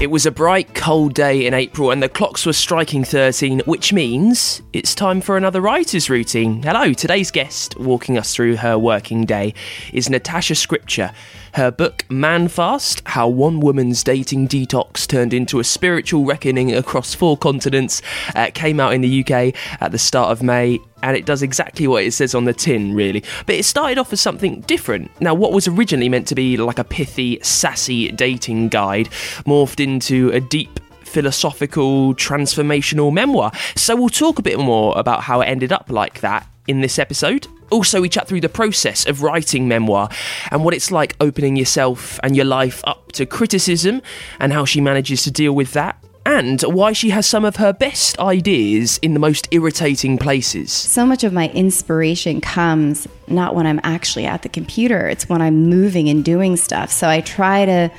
It was a bright, cold day in April, and the clocks were striking 13, which means it's time for another writer's routine. Hello, today's guest, walking us through her working day, is Natasha Scripture. Her book, Man Fast How One Woman's Dating Detox Turned into a Spiritual Reckoning Across Four Continents, uh, came out in the UK at the start of May and it does exactly what it says on the tin, really. But it started off as something different. Now, what was originally meant to be like a pithy, sassy dating guide morphed into a deep, philosophical, transformational memoir. So, we'll talk a bit more about how it ended up like that in this episode. Also, we chat through the process of writing memoir and what it's like opening yourself and your life up to criticism and how she manages to deal with that and why she has some of her best ideas in the most irritating places. So much of my inspiration comes not when I'm actually at the computer, it's when I'm moving and doing stuff. So I try to,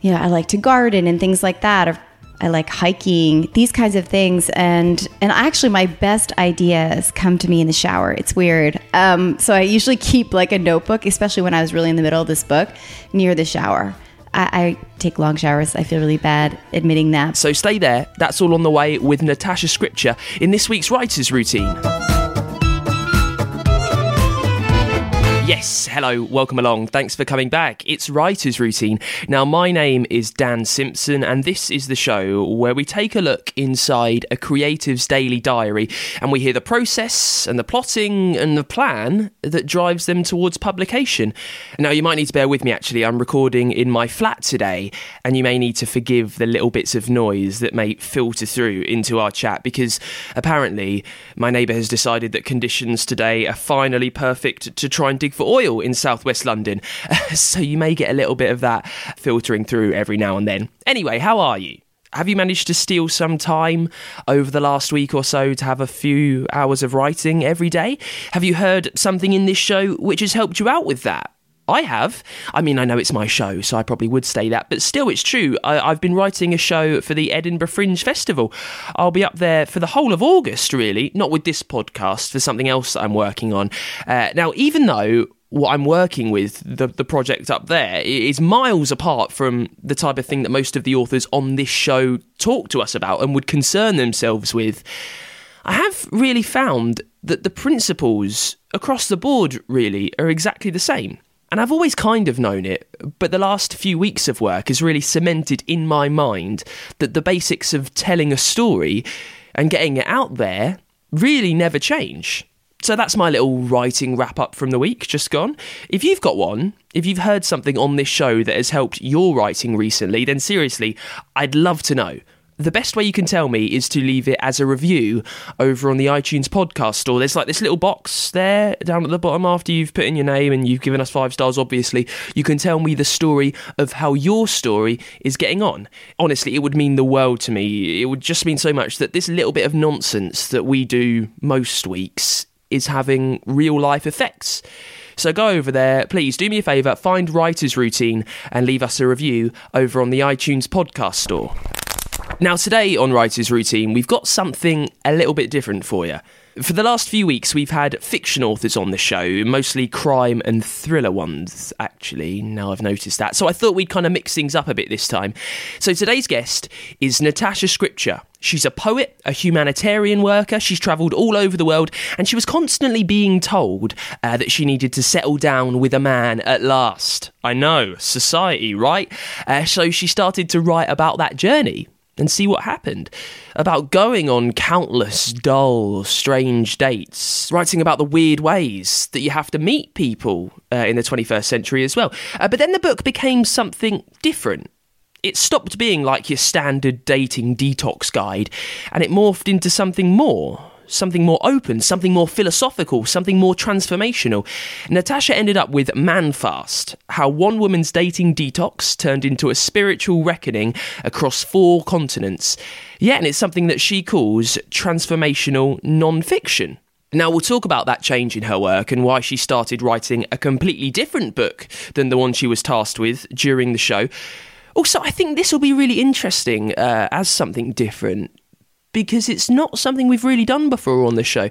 you know, I like to garden and things like that. I like hiking, these kinds of things. And and actually my best ideas come to me in the shower. It's weird. Um, so I usually keep like a notebook, especially when I was really in the middle of this book, near the shower. I, I, take long showers. I feel really bad admitting that. So stay there. That's all on the way with Natasha Scripture in this week's Writer's Routine. Yes, hello, welcome along. Thanks for coming back. It's Writer's Routine. Now, my name is Dan Simpson, and this is the show where we take a look inside a creative's daily diary and we hear the process and the plotting and the plan that drives them towards publication. Now, you might need to bear with me actually. I'm recording in my flat today, and you may need to forgive the little bits of noise that may filter through into our chat because apparently my neighbour has decided that conditions today are finally perfect to try and dig for oil in southwest London. so you may get a little bit of that filtering through every now and then. Anyway, how are you? Have you managed to steal some time over the last week or so to have a few hours of writing every day? Have you heard something in this show which has helped you out with that? I have. I mean, I know it's my show, so I probably would say that, but still, it's true. I, have been writing a show for the Edinburgh Fringe Festival. I'll be up there for the whole of August, really, not with this podcast, for something else that I'm working on. Uh, now, even though what I'm working with, the, the project up there, is miles apart from the type of thing that most of the authors on this show talk to us about and would concern themselves with. I have really found that the principles across the board really are exactly the same. And I've always kind of known it, but the last few weeks of work has really cemented in my mind that the basics of telling a story and getting it out there really never change. So that's my little writing wrap up from the week just gone. If you've got one, if you've heard something on this show that has helped your writing recently, then seriously, I'd love to know the best way you can tell me is to leave it as a review over on the iTunes podcast store. There's like this little box there down at the bottom after you've put in your name and you've given us five stars, obviously. You can tell me the story of how your story is getting on. Honestly, it would mean the world to me. It would just mean so much that this little bit of nonsense that we do most weeks is having real life effects. So go over there, please do me a favour, find Writer's Routine and leave us a review over on the iTunes podcast store. Now, today on Writer's Routine, we've got something a little bit different for you. For the last few weeks, we've had fiction authors on the show, mostly crime and thriller ones, actually. Now I've noticed that. So I thought we'd kind of mix things up a bit this time. So today's guest is Natasha Scripture. She's a poet, a humanitarian worker. She's travelled all over the world, and she was constantly being told uh, that she needed to settle down with a man at last. I know, society, right? Uh, so she started to write about that journey and see what happened. About going on countless dull, strange dates, writing about the weird ways that you have to meet people uh, in the 21st century as well. Uh, but then the book became something different it stopped being like your standard dating detox guide and it morphed into something more. Something more open, something more philosophical, something more transformational. Natasha ended up with Manfast How One Woman's Dating Detox Turned into a Spiritual Reckoning Across Four Continents. Yeah, and it's something that she calls transformational non fiction. Now, we'll talk about that change in her work and why she started writing a completely different book than the one she was tasked with during the show. Also, I think this will be really interesting uh, as something different because it's not something we've really done before on this show.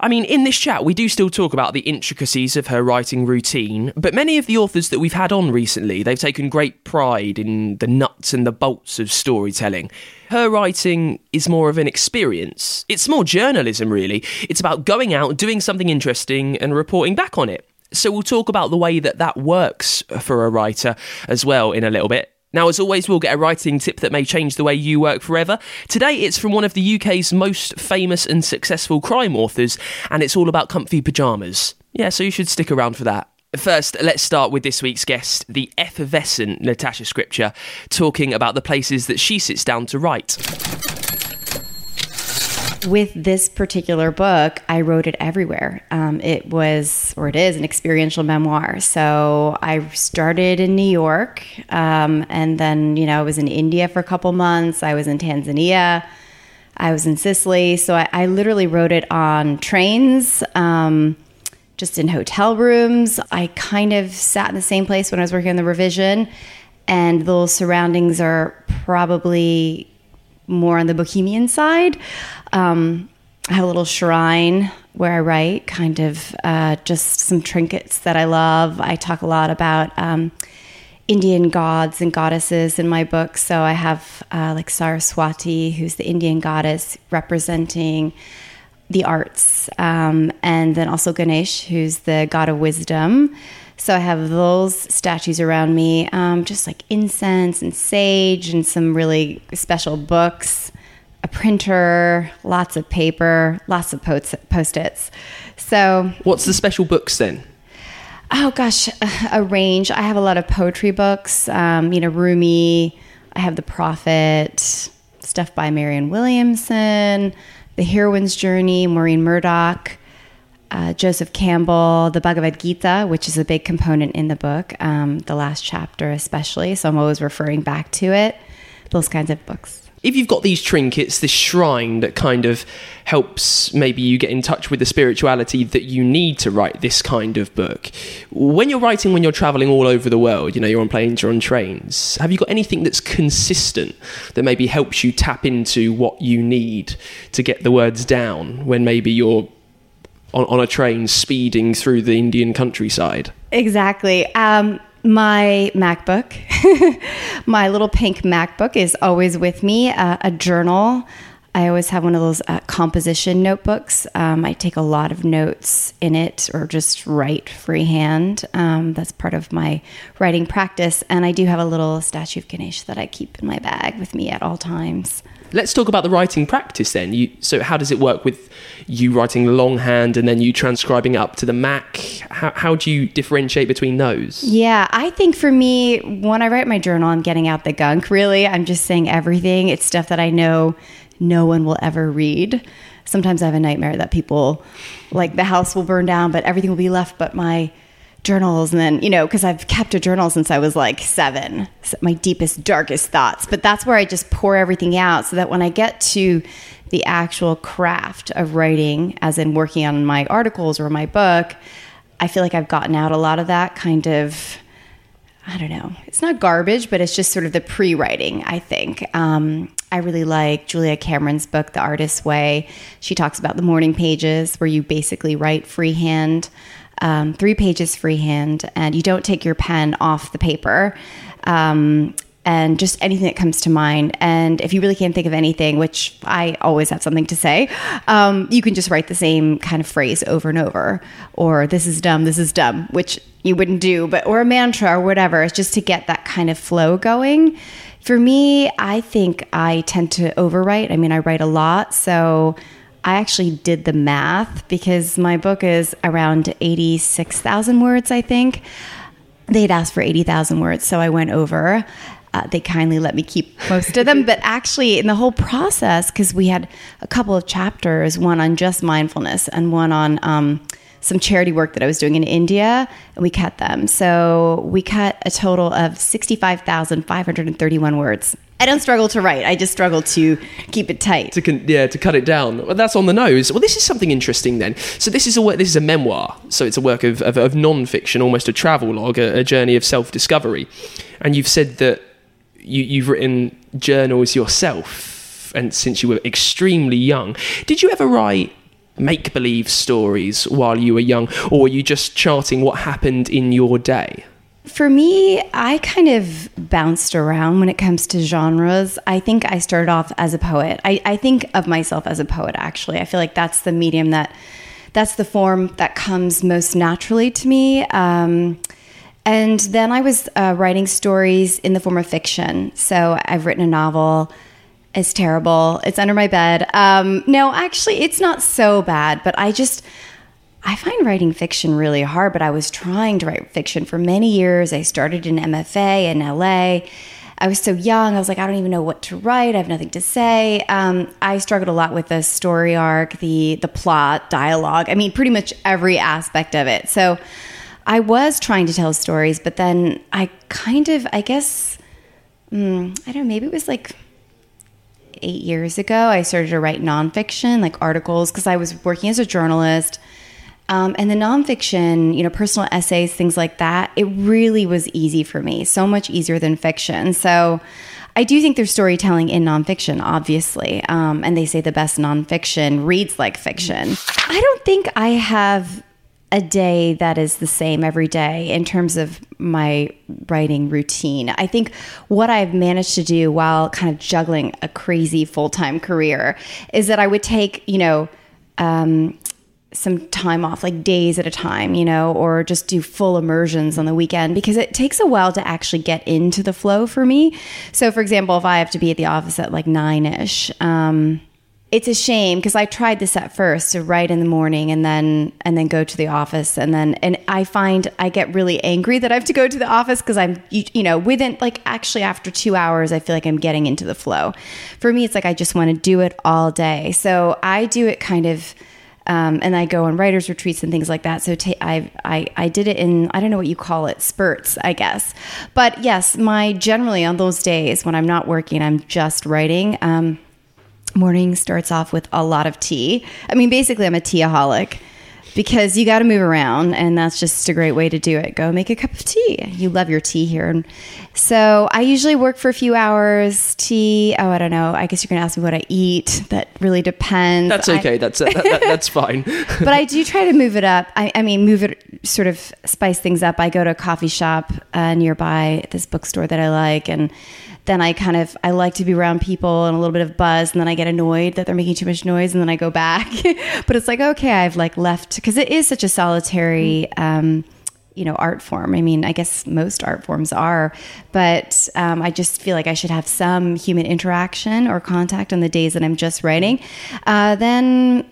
I mean, in this chat, we do still talk about the intricacies of her writing routine, but many of the authors that we've had on recently, they've taken great pride in the nuts and the bolts of storytelling. Her writing is more of an experience. It's more journalism, really. It's about going out, doing something interesting, and reporting back on it. So we'll talk about the way that that works for a writer as well in a little bit. Now, as always, we'll get a writing tip that may change the way you work forever. Today, it's from one of the UK's most famous and successful crime authors, and it's all about comfy pyjamas. Yeah, so you should stick around for that. First, let's start with this week's guest, the effervescent Natasha Scripture, talking about the places that she sits down to write with this particular book, I wrote it everywhere. Um, it was, or it is, an experiential memoir. So I started in New York, um, and then, you know, I was in India for a couple months. I was in Tanzania. I was in Sicily. So I, I literally wrote it on trains, um, just in hotel rooms. I kind of sat in the same place when I was working on the revision, and those surroundings are probably more on the bohemian side. Um, I have a little shrine where I write, kind of uh, just some trinkets that I love. I talk a lot about um, Indian gods and goddesses in my book. So I have uh, like Saraswati, who's the Indian goddess representing the arts, um, and then also Ganesh, who's the god of wisdom. So I have those statues around me, um, just like incense and sage and some really special books, a printer, lots of paper, lots of post its. So, what's the special books then? Oh gosh, a range. I have a lot of poetry books. Um, you know, Rumi. I have The Prophet, stuff by Marianne Williamson, The Heroine's Journey, Maureen Murdock uh, Joseph Campbell, the Bhagavad Gita, which is a big component in the book, um, the last chapter especially. So I'm always referring back to it, those kinds of books. If you've got these trinkets, this shrine that kind of helps maybe you get in touch with the spirituality that you need to write this kind of book, when you're writing when you're traveling all over the world, you know, you're on planes, you're on trains, have you got anything that's consistent that maybe helps you tap into what you need to get the words down when maybe you're on, on a train speeding through the Indian countryside. Exactly. Um, my MacBook, my little pink MacBook is always with me. Uh, a journal. I always have one of those uh, composition notebooks. Um, I take a lot of notes in it or just write freehand. Um, that's part of my writing practice. And I do have a little statue of Ganesh that I keep in my bag with me at all times. Let's talk about the writing practice then. You, so, how does it work with you writing longhand and then you transcribing up to the Mac? How, how do you differentiate between those? Yeah, I think for me, when I write my journal, I'm getting out the gunk, really. I'm just saying everything. It's stuff that I know no one will ever read. Sometimes I have a nightmare that people, like, the house will burn down, but everything will be left but my journals and then you know because i've kept a journal since i was like seven my deepest darkest thoughts but that's where i just pour everything out so that when i get to the actual craft of writing as in working on my articles or my book i feel like i've gotten out a lot of that kind of i don't know it's not garbage but it's just sort of the pre-writing i think um, I really like Julia Cameron's book, The Artist's Way. She talks about the morning pages where you basically write freehand um, three pages freehand, and you don't take your pen off the paper. Um, and just anything that comes to mind. And if you really can't think of anything, which I always have something to say, um, you can just write the same kind of phrase over and over, or this is dumb, this is dumb, which you wouldn't do, but or a mantra or whatever. It's just to get that kind of flow going. For me, I think I tend to overwrite. I mean, I write a lot, so I actually did the math because my book is around 86,000 words, I think. They'd asked for 80,000 words, so I went over. Uh, they kindly let me keep most of them, but actually, in the whole process, because we had a couple of chapters, one on just mindfulness and one on um, some charity work that I was doing in India, and we cut them. So we cut a total of 65,531 words. I don't struggle to write. I just struggle to keep it tight. to con- yeah to cut it down. Well, that's on the nose. Well, this is something interesting then. So this is a work. This is a memoir. So it's a work of of, of non-fiction, almost a travel log, a, a journey of self-discovery. And you've said that you, you've written journals yourself, and since you were extremely young, did you ever write? Make believe stories while you were young, or were you just charting what happened in your day? For me, I kind of bounced around when it comes to genres. I think I started off as a poet. I, I think of myself as a poet, actually. I feel like that's the medium that, that's the form that comes most naturally to me. Um, and then I was uh, writing stories in the form of fiction. So I've written a novel. It's terrible. It's under my bed. Um, no, actually, it's not so bad, but I just. I find writing fiction really hard, but I was trying to write fiction for many years. I started in MFA in LA. I was so young. I was like, I don't even know what to write. I have nothing to say. Um, I struggled a lot with the story arc, the the plot, dialogue. I mean, pretty much every aspect of it. So I was trying to tell stories, but then I kind of, I guess, mm, I don't know, maybe it was like eight years ago, I started to write nonfiction, like articles, because I was working as a journalist. Um, and the nonfiction, you know, personal essays, things like that, it really was easy for me, so much easier than fiction. So I do think there's storytelling in nonfiction, obviously. Um, and they say the best nonfiction reads like fiction. I don't think I have a day that is the same every day in terms of my writing routine. I think what I've managed to do while kind of juggling a crazy full time career is that I would take, you know, um, some time off, like days at a time, you know, or just do full immersions on the weekend because it takes a while to actually get into the flow for me. So, for example, if I have to be at the office at like nine ish, um, it's a shame because I tried this at first to write in the morning and then and then go to the office and then and I find I get really angry that I have to go to the office because I'm you, you know within like actually after 2 hours I feel like I'm getting into the flow. For me it's like I just want to do it all day. So I do it kind of um, and I go on writers retreats and things like that. So I I did it in I don't know what you call it spurts I guess, but yes, my generally on those days when I'm not working, I'm just writing. Um, morning starts off with a lot of tea. I mean, basically, I'm a teaaholic because you got to move around, and that's just a great way to do it. Go make a cup of tea. You love your tea here. And so I usually work for a few hours. Tea. Oh, I don't know. I guess you're going to ask me what I eat. That really depends. That's okay. I, that's that, that, that's fine. but I do try to move it up. I, I, mean, move it, sort of spice things up. I go to a coffee shop uh, nearby, this bookstore that I like, and then I kind of I like to be around people and a little bit of buzz, and then I get annoyed that they're making too much noise, and then I go back. but it's like okay, I've like left because it is such a solitary. Um, you know, art form. I mean, I guess most art forms are, but um, I just feel like I should have some human interaction or contact on the days that I'm just writing. Uh, then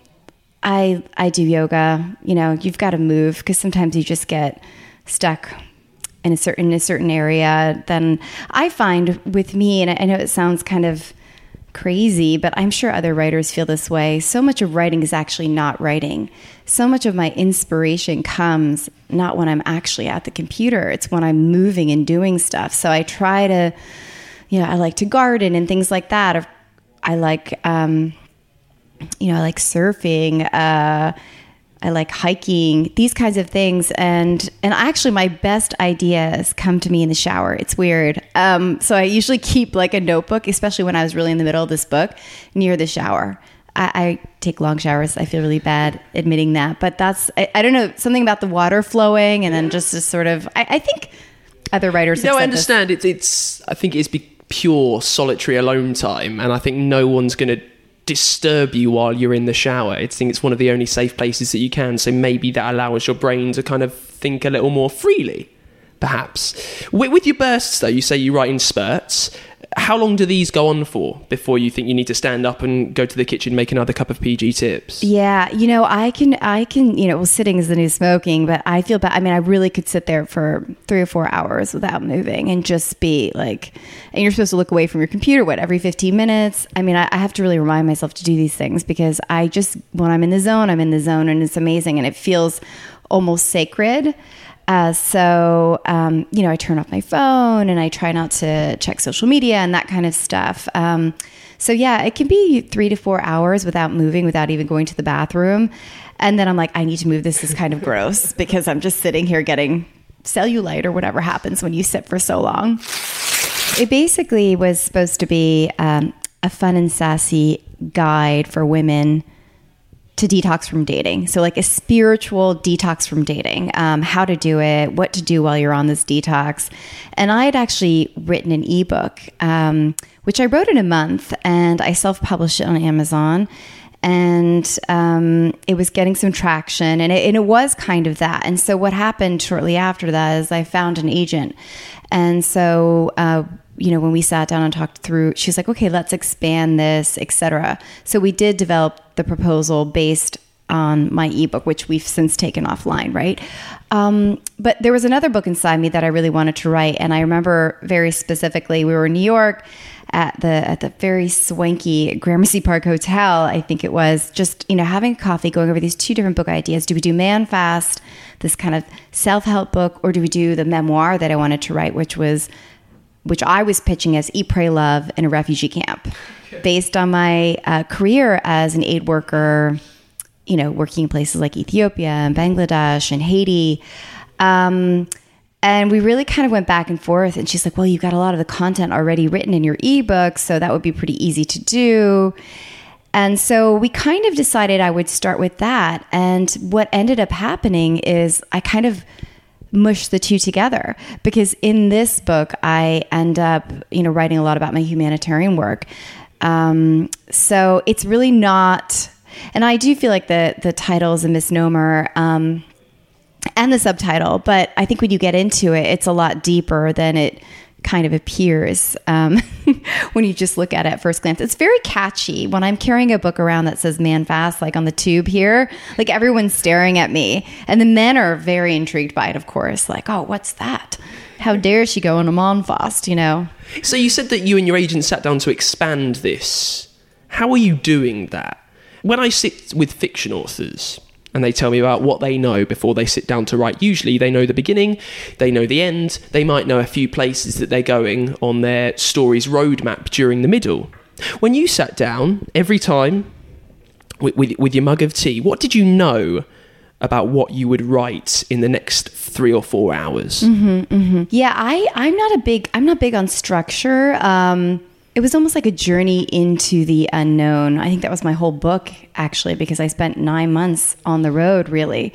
I I do yoga. You know, you've got to move because sometimes you just get stuck in a certain in a certain area, then I find with me, and I know it sounds kind of crazy, but I'm sure other writers feel this way. So much of writing is actually not writing. So much of my inspiration comes not when I'm actually at the computer, it's when I'm moving and doing stuff. So I try to, you know, I like to garden and things like that. I like, um, you know, I like surfing. Uh, I like hiking, these kinds of things. And and actually, my best ideas come to me in the shower. It's weird. Um, so I usually keep like a notebook, especially when I was really in the middle of this book, near the shower. I, I take long showers. I feel really bad admitting that, but that's I, I, don't know something about the water flowing and then just to sort of. I, I think other writers. No, I said this. understand. It's it's. I think it's be pure solitary alone time, and I think no one's going to disturb you while you're in the shower. I think it's one of the only safe places that you can. So maybe that allows your brain to kind of think a little more freely, perhaps. With, with your bursts, though, you say you write in spurts. How long do these go on for before you think you need to stand up and go to the kitchen, make another cup of PG tips? Yeah, you know, I can, I can, you know, well, sitting is the new smoking, but I feel bad. I mean, I really could sit there for three or four hours without moving and just be like, and you're supposed to look away from your computer, what, every 15 minutes? I mean, I, I have to really remind myself to do these things because I just, when I'm in the zone, I'm in the zone and it's amazing and it feels almost sacred. Uh, so, um, you know, I turn off my phone and I try not to check social media and that kind of stuff. Um, so, yeah, it can be three to four hours without moving, without even going to the bathroom. And then I'm like, I need to move. This is kind of gross because I'm just sitting here getting cellulite or whatever happens when you sit for so long. It basically was supposed to be um, a fun and sassy guide for women to detox from dating. So, like a spiritual detox from dating, um, how to do it, what to do while you're on this detox. And I had actually written an ebook, um, which I wrote in a month and I self published it on Amazon. And um, it was getting some traction, and it, and it was kind of that. And so, what happened shortly after that is I found an agent. And so, uh, you know, when we sat down and talked through, she was like, okay, let's expand this, etc. So we did develop the proposal based on my ebook, which we've since taken offline, right? Um, but there was another book inside me that I really wanted to write, and I remember very specifically, we were in New York at the at the very swanky Gramercy Park Hotel, I think it was, just you know having coffee, going over these two different book ideas. Do we do Man Fast, this kind of self help book, or do we do the memoir that I wanted to write, which was which I was pitching as Eat, Pray, Love in a refugee camp, based on my uh, career as an aid worker, you know, working in places like Ethiopia and Bangladesh and Haiti. Um, and we really kind of went back and forth. And she's like, Well, you got a lot of the content already written in your ebook, so that would be pretty easy to do. And so we kind of decided I would start with that. And what ended up happening is I kind of mush the two together because in this book I end up you know writing a lot about my humanitarian work. Um, so it's really not, and I do feel like the the title is a misnomer. Um, and the subtitle, but I think when you get into it, it's a lot deeper than it kind of appears um, when you just look at it at first glance. It's very catchy. When I'm carrying a book around that says Man Fast, like on the tube here, like everyone's staring at me. And the men are very intrigued by it, of course. Like, oh, what's that? How dare she go on a Man Fast, you know? So you said that you and your agent sat down to expand this. How are you doing that? When I sit with fiction authors and they tell me about what they know before they sit down to write, usually they know the beginning, they know the end, they might know a few places that they're going on their story's roadmap during the middle. When you sat down every time with, with, with your mug of tea, what did you know about what you would write in the next three or four hours? Yeah, I I'm not a big I'm not big on structure. Um, it was almost like a journey into the unknown. I think that was my whole book actually because I spent nine months on the road really.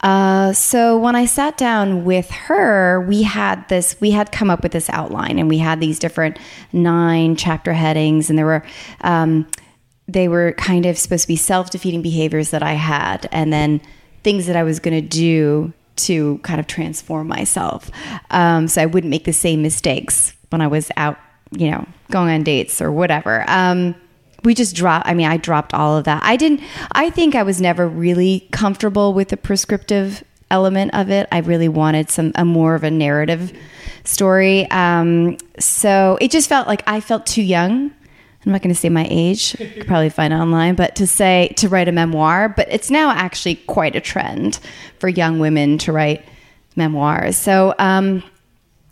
Uh, so when I sat down with her, we had this, we had come up with this outline and we had these different nine chapter headings and there were, um, they were kind of supposed to be self-defeating behaviors that I had and then things that I was going to do to kind of transform myself. Um, so I wouldn't make the same mistakes when I was out, you know, going on dates or whatever. Um, we just dropped, I mean, I dropped all of that. I didn't, I think I was never really comfortable with the prescriptive element of it. I really wanted some, a more of a narrative story. Um, so it just felt like I felt too young I'm not going to say my age. You could probably find it online, but to say to write a memoir, but it's now actually quite a trend for young women to write memoirs. So um,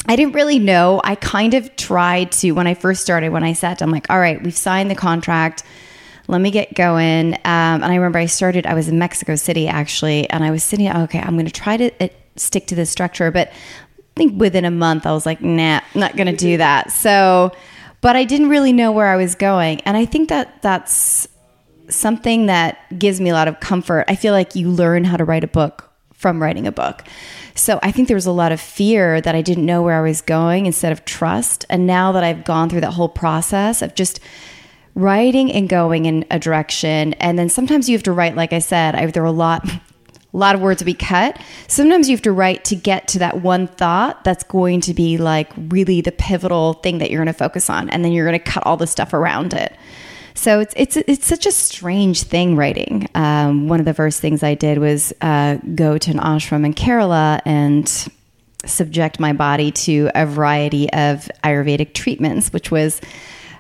I didn't really know. I kind of tried to when I first started. When I sat down, like, all right, we've signed the contract. Let me get going. Um, and I remember I started. I was in Mexico City actually, and I was sitting. Okay, I'm going to try to uh, stick to this structure, but I think within a month, I was like, nah, not going to do that. So but I didn't really know where I was going. And I think that that's something that gives me a lot of comfort. I feel like you learn how to write a book from writing a book. So I think there was a lot of fear that I didn't know where I was going instead of trust. And now that I've gone through that whole process of just writing and going in a direction, and then sometimes you have to write, like I said, I, there are a lot. A lot of words to be cut. Sometimes you have to write to get to that one thought that's going to be like really the pivotal thing that you're going to focus on, and then you're going to cut all the stuff around it. So it's it's it's such a strange thing writing. Um, one of the first things I did was uh, go to an ashram in Kerala and subject my body to a variety of Ayurvedic treatments, which was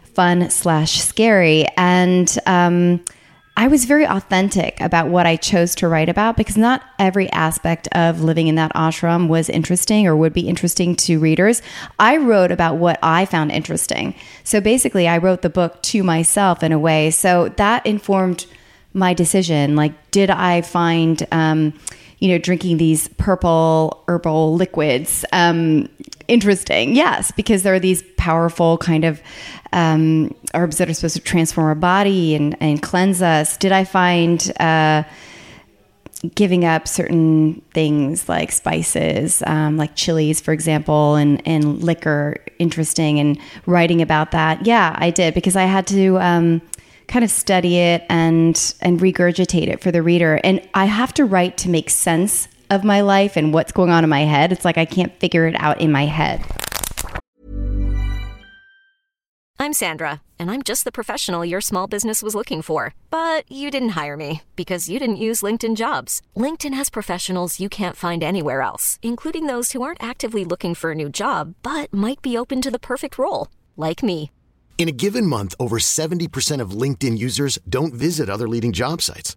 fun slash scary. And um, I was very authentic about what I chose to write about because not every aspect of living in that ashram was interesting or would be interesting to readers. I wrote about what I found interesting. So basically, I wrote the book to myself in a way. So that informed my decision. Like, did I find, um, you know, drinking these purple herbal liquids um, interesting? Yes, because there are these powerful kind of um, herbs that are supposed to transform our body and, and cleanse us. Did I find uh, giving up certain things like spices, um, like chilies, for example, and, and liquor interesting and writing about that? Yeah, I did because I had to um, kind of study it and and regurgitate it for the reader. And I have to write to make sense of my life and what's going on in my head. It's like I can't figure it out in my head. I'm Sandra, and I'm just the professional your small business was looking for. But you didn't hire me because you didn't use LinkedIn jobs. LinkedIn has professionals you can't find anywhere else, including those who aren't actively looking for a new job but might be open to the perfect role, like me. In a given month, over 70% of LinkedIn users don't visit other leading job sites.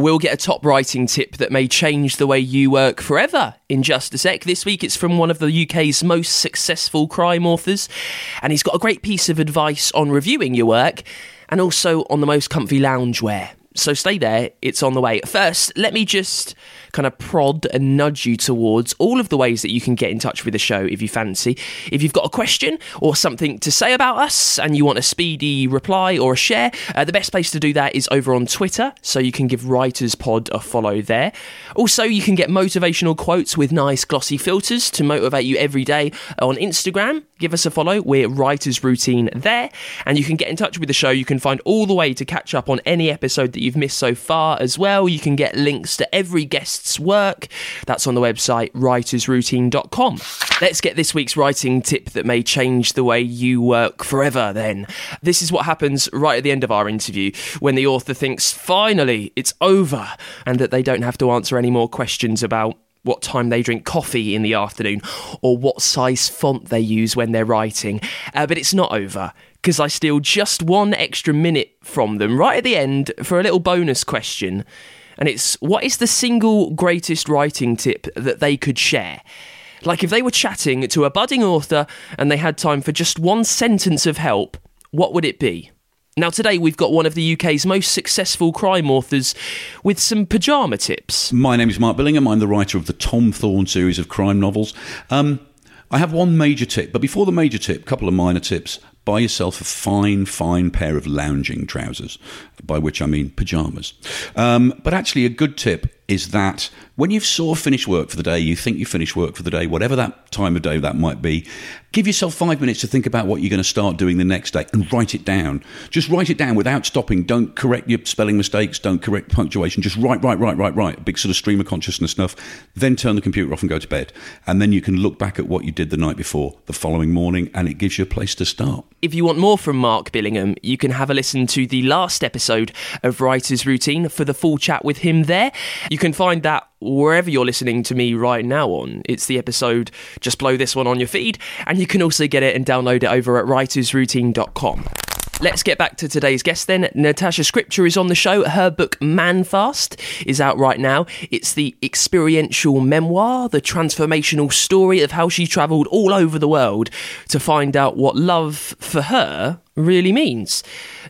We'll get a top writing tip that may change the way you work forever in just a sec. This week it's from one of the UK's most successful crime authors, and he's got a great piece of advice on reviewing your work and also on the most comfy loungewear. So stay there, it's on the way. First, let me just kind of prod and nudge you towards all of the ways that you can get in touch with the show if you fancy. If you've got a question or something to say about us and you want a speedy reply or a share, uh, the best place to do that is over on Twitter, so you can give Writers Pod a follow there. Also, you can get motivational quotes with nice glossy filters to motivate you every day on Instagram. Give us a follow. We're Writers Routine there, and you can get in touch with the show. You can find all the way to catch up on any episode that you've missed so far as well. You can get links to every guest's work. That's on the website writersroutine.com. Let's get this week's writing tip that may change the way you work forever then. This is what happens right at the end of our interview when the author thinks finally it's over and that they don't have to answer any more questions about what time they drink coffee in the afternoon or what size font they use when they're writing. Uh, but it's not over because I steal just one extra minute from them right at the end for a little bonus question. And it's what is the single greatest writing tip that they could share? Like if they were chatting to a budding author and they had time for just one sentence of help, what would it be? Now, today we've got one of the UK's most successful crime authors with some pyjama tips. My name is Mark Billingham. I'm the writer of the Tom Thorne series of crime novels. Um, I have one major tip, but before the major tip, a couple of minor tips. Buy yourself a fine, fine pair of lounging trousers, by which I mean pyjamas. Um, but actually, a good tip is that when you've sort of finished work for the day, you think you finished work for the day, whatever that time of day that might be, give yourself five minutes to think about what you're going to start doing the next day and write it down. Just write it down without stopping. Don't correct your spelling mistakes. Don't correct punctuation. Just write, write, write, write, write. A big sort of stream of consciousness stuff. Then turn the computer off and go to bed. And then you can look back at what you did the night before, the following morning, and it gives you a place to start. If you want more from Mark Billingham, you can have a listen to the last episode of Writer's Routine for the full chat with him there. You can find that wherever you're listening to me right now on. It's the episode just blow this one on your feed, and you can also get it and download it over at writersroutine.com. Let's get back to today's guest then. Natasha Scripture is on the show. Her book Manfast is out right now. It's the experiential memoir, the transformational story of how she travelled all over the world to find out what love for her really means.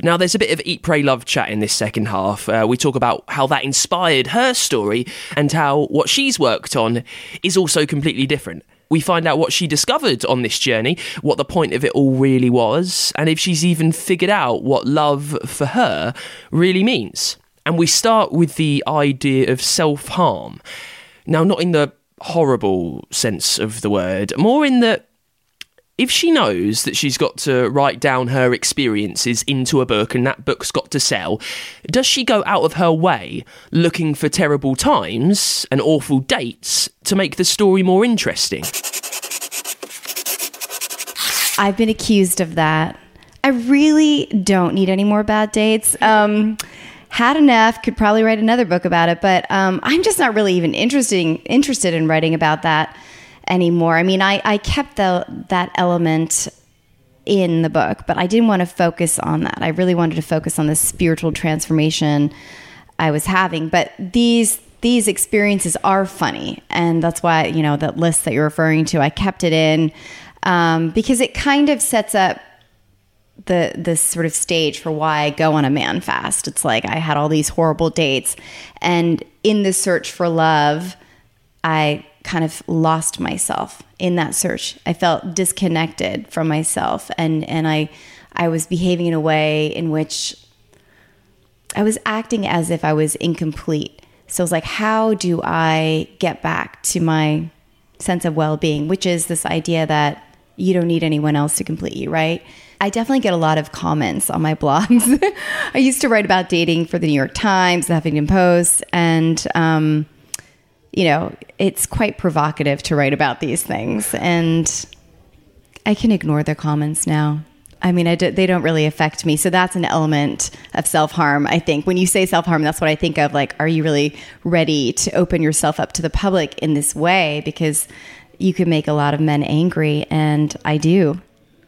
Now, there's a bit of eat, pray, love chat in this second half. Uh, we talk about how that inspired her story and how what she's worked on is also completely different. We find out what she discovered on this journey, what the point of it all really was, and if she's even figured out what love for her really means. And we start with the idea of self harm. Now, not in the horrible sense of the word, more in the if she knows that she's got to write down her experiences into a book and that book's got to sell, does she go out of her way looking for terrible times and awful dates to make the story more interesting? I've been accused of that. I really don't need any more bad dates. Um, had enough, could probably write another book about it, but um, I'm just not really even interesting, interested in writing about that anymore. I mean, I, I kept the, that element in the book, but I didn't want to focus on that. I really wanted to focus on the spiritual transformation I was having. But these these experiences are funny, and that's why you know that list that you're referring to. I kept it in um, because it kind of sets up the this sort of stage for why I go on a man fast. It's like I had all these horrible dates, and in the search for love, I kind of lost myself in that search. I felt disconnected from myself and and I I was behaving in a way in which I was acting as if I was incomplete. So I was like, how do I get back to my sense of well-being, which is this idea that you don't need anyone else to complete you, right? I definitely get a lot of comments on my blogs. I used to write about dating for the New York Times, the Huffington Post, and um, you know, it's quite provocative to write about these things. And I can ignore their comments now. I mean, I do, they don't really affect me. So that's an element of self harm, I think. When you say self harm, that's what I think of. Like, are you really ready to open yourself up to the public in this way? Because you can make a lot of men angry, and I do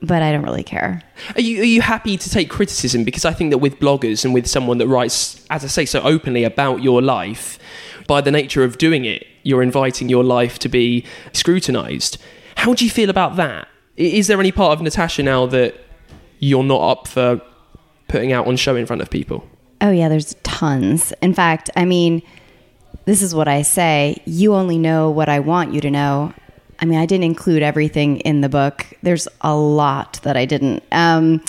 but I don't really care. Are you are you happy to take criticism? Because I think that with bloggers and with someone that writes, as I say, so openly about your life, by the nature of doing it, you're inviting your life to be scrutinized. How do you feel about that? Is there any part of Natasha now that you're not up for putting out on show in front of people? Oh, yeah, there's tons. In fact, I mean, this is what I say you only know what I want you to know. I mean, I didn't include everything in the book, there's a lot that I didn't. Um,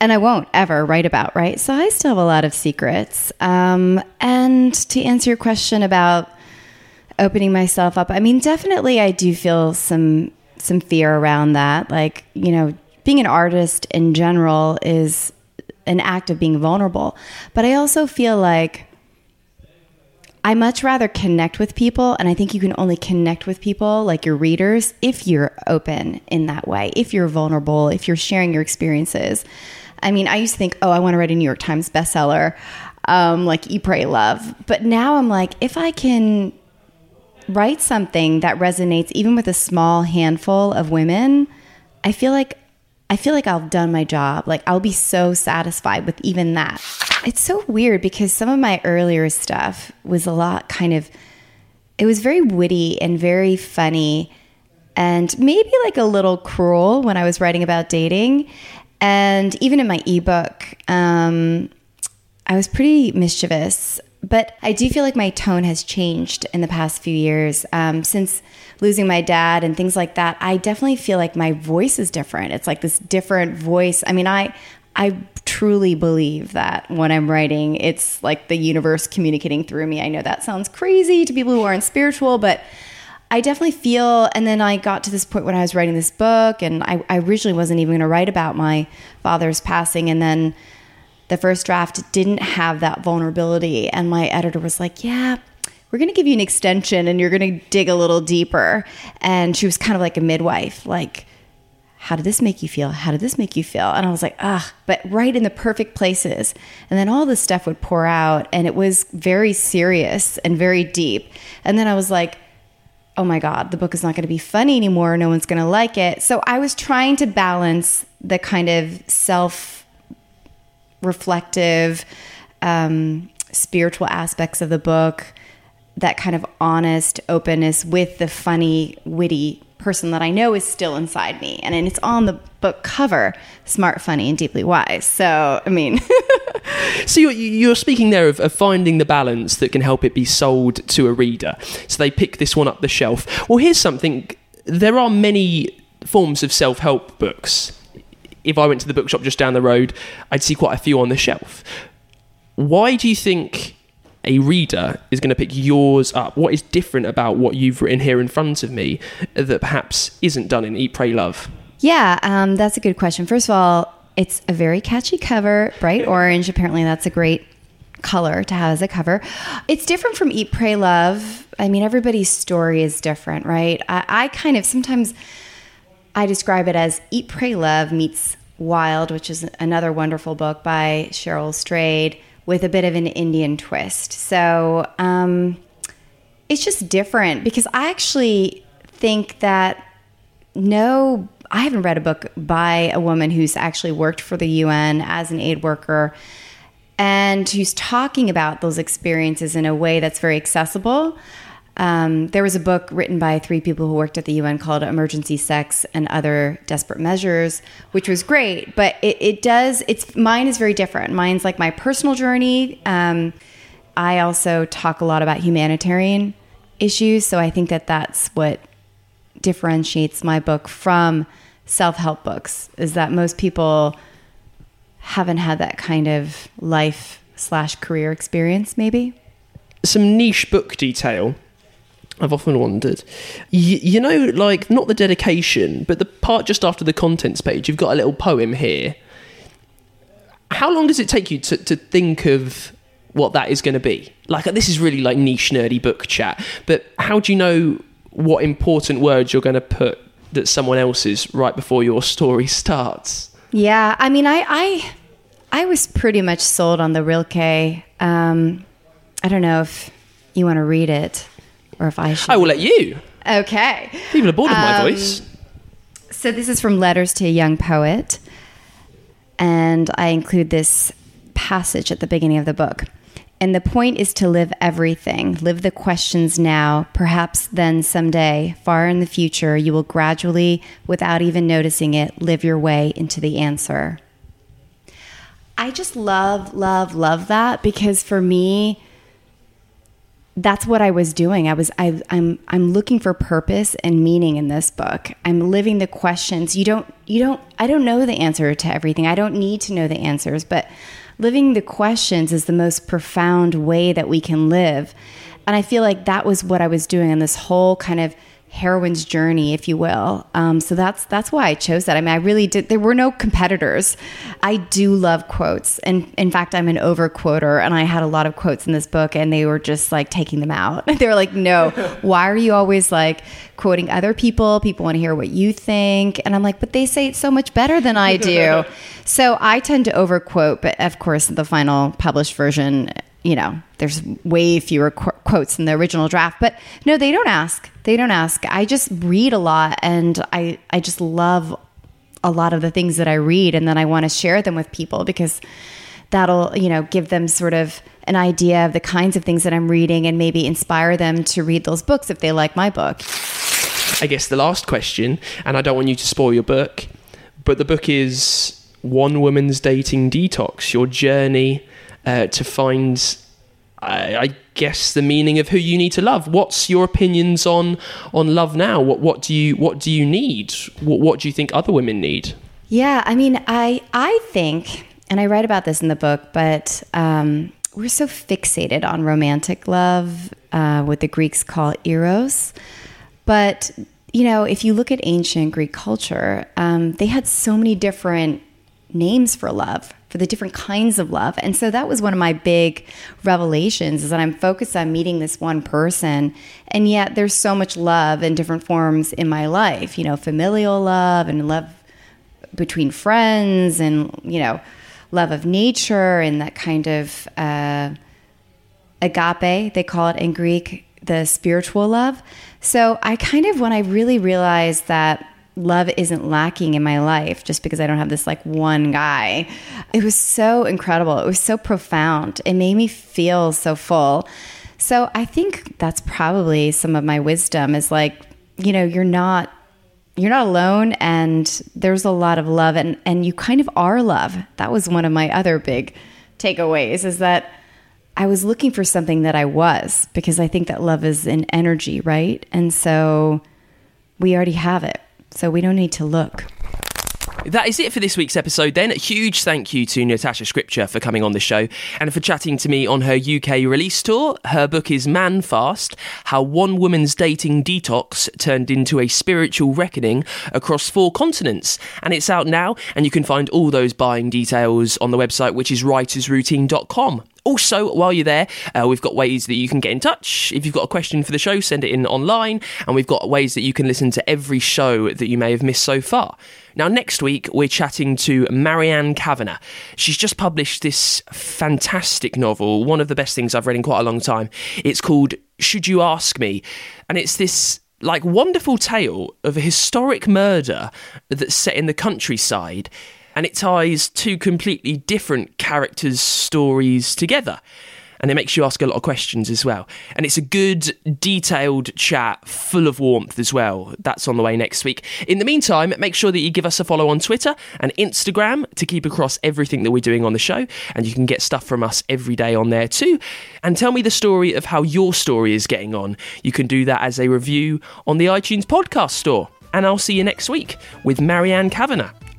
and I won't ever write about, right? So I still have a lot of secrets. Um, and to answer your question about opening myself up, I mean, definitely I do feel some some fear around that. Like, you know, being an artist in general is an act of being vulnerable. But I also feel like I much rather connect with people, and I think you can only connect with people like your readers if you're open in that way, if you're vulnerable, if you're sharing your experiences. I mean, I used to think, oh, I want to write a New York Times bestseller, um, like Eat, Pray, Love. But now I'm like, if I can write something that resonates even with a small handful of women, I feel like I feel like I've done my job. Like I'll be so satisfied with even that. It's so weird because some of my earlier stuff was a lot kind of it was very witty and very funny and maybe like a little cruel when I was writing about dating. And even in my ebook, um, I was pretty mischievous. But I do feel like my tone has changed in the past few years. Um, since losing my dad and things like that, I definitely feel like my voice is different. It's like this different voice. I mean, I I truly believe that when I'm writing, it's like the universe communicating through me. I know that sounds crazy to people who aren't spiritual, but I definitely feel, and then I got to this point when I was writing this book, and I, I originally wasn't even going to write about my father's passing, and then the first draft didn't have that vulnerability, and my editor was like, "Yeah, we're going to give you an extension, and you're going to dig a little deeper," and she was kind of like a midwife, like. How did this make you feel? How did this make you feel? And I was like, ah, but right in the perfect places. And then all this stuff would pour out, and it was very serious and very deep. And then I was like, oh my God, the book is not going to be funny anymore. No one's going to like it. So I was trying to balance the kind of self reflective, um, spiritual aspects of the book, that kind of honest openness with the funny, witty person that I know is still inside me. And, it's on the book cover smart, funny, and deeply wise. So, I mean. so you're, you're speaking there of, of, finding the balance that can help it be sold to a reader. So they pick this one up the shelf. Well, here's something there are many forms of self help books. If I went to the bookshop just down the road, I'd see quite a few on the shelf. Why do you think a reader is going to pick yours up? What is different about what you've written here in front of me that perhaps isn't done in Eat, Pray, Love? Yeah, um, that's a good question. First of all, it's a very catchy cover, bright orange. Apparently, that's a great color to have as a cover. It's different from Eat, Pray, Love. I mean, everybody's story is different, right? I, I kind of sometimes I describe it as Eat, Pray, Love meets Wild, which is another wonderful book by Cheryl Strayed with a bit of an Indian twist. So um, it's just different because I actually think that no, I haven't read a book by a woman who's actually worked for the UN as an aid worker and who's talking about those experiences in a way that's very accessible. Um, there was a book written by three people who worked at the UN called Emergency Sex and Other Desperate Measures, which was great. But it, it does, it's mine is very different. Mine's like my personal journey. Um, I also talk a lot about humanitarian issues. So I think that that's what differentiates my book from self help books is that most people haven't had that kind of life slash career experience, maybe. Some niche book detail I've often wondered. Y- you know, like not the dedication, but the part just after the contents page. You've got a little poem here. How long does it take you to, to think of what that is going to be? Like this is really like niche nerdy book chat. But how do you know what important words you're going to put that someone else's right before your story starts? Yeah, I mean, I I, I was pretty much sold on the Rilke. Um, I don't know if you want to read it or if I should. I will let you. Okay. People are bored of my um, voice. So this is from Letters to a Young Poet, and I include this passage at the beginning of the book. And the point is to live everything, live the questions now. Perhaps then someday, far in the future, you will gradually, without even noticing it, live your way into the answer. I just love, love, love that because for me, that's what I was doing. I was I, I'm I'm looking for purpose and meaning in this book. I'm living the questions. You don't you don't I don't know the answer to everything. I don't need to know the answers, but living the questions is the most profound way that we can live. And I feel like that was what I was doing in this whole kind of heroine's journey, if you will. Um, so that's that's why I chose that. I mean, I really did. There were no competitors. I do love quotes, and in fact, I'm an over quoter, and I had a lot of quotes in this book, and they were just like taking them out. they were like, "No, why are you always like quoting other people? People want to hear what you think," and I'm like, "But they say it so much better than I do." so I tend to over quote, but of course, the final published version you know, there's way fewer qu- quotes in the original draft. But no, they don't ask. They don't ask. I just read a lot and I, I just love a lot of the things that I read and then I want to share them with people because that'll, you know, give them sort of an idea of the kinds of things that I'm reading and maybe inspire them to read those books if they like my book. I guess the last question, and I don't want you to spoil your book, but the book is One Woman's Dating Detox, your journey uh, to find I, I, guess the meaning of who you need to love. What's your opinions on on love now? What what do you what do you need? What what do you think other women need? Yeah, I mean, I I think and I write about this in the book, but um, we're so fixated on romantic love, uh, what the Greeks call eros. But, you know, if you look at ancient Greek culture, um, they had so many different names for love for the different kinds of love. And so that was one of my big revelations is that i'm focused on meeting this one person and yet there's so much love in different forms in my life you know familial love and love between friends and you know love of nature and that kind of uh, agape they call it in greek the spiritual love. So i kind of when i really realized that love isn't lacking in my life just because I don't have this like one guy. It was so incredible. It was so profound. It made me feel so full. So I think that's probably some of my wisdom is like, you know, you're not you're not alone and there's a lot of love and and you kind of are love. That was one of my other big takeaways is that I was looking for something that I was because I think that love is an energy, right? And so we already have it. So we don't need to look. That is it for this week's episode, then. A huge thank you to Natasha Scripture for coming on the show and for chatting to me on her UK release tour. Her book is Man Fast How One Woman's Dating Detox Turned into a Spiritual Reckoning Across Four Continents. And it's out now, and you can find all those buying details on the website, which is writersroutine.com. Also, while you're there, uh, we've got ways that you can get in touch. If you've got a question for the show, send it in online, and we've got ways that you can listen to every show that you may have missed so far. Now, next week, we're chatting to Marianne Kavanagh. She's just published this fantastic novel, one of the best things I've read in quite a long time. It's called Should You Ask Me? And it's this like wonderful tale of a historic murder that's set in the countryside and it ties two completely different characters' stories together. And it makes you ask a lot of questions as well. And it's a good, detailed chat, full of warmth as well. That's on the way next week. In the meantime, make sure that you give us a follow on Twitter and Instagram to keep across everything that we're doing on the show. And you can get stuff from us every day on there too. And tell me the story of how your story is getting on. You can do that as a review on the iTunes podcast store. And I'll see you next week with Marianne Kavanagh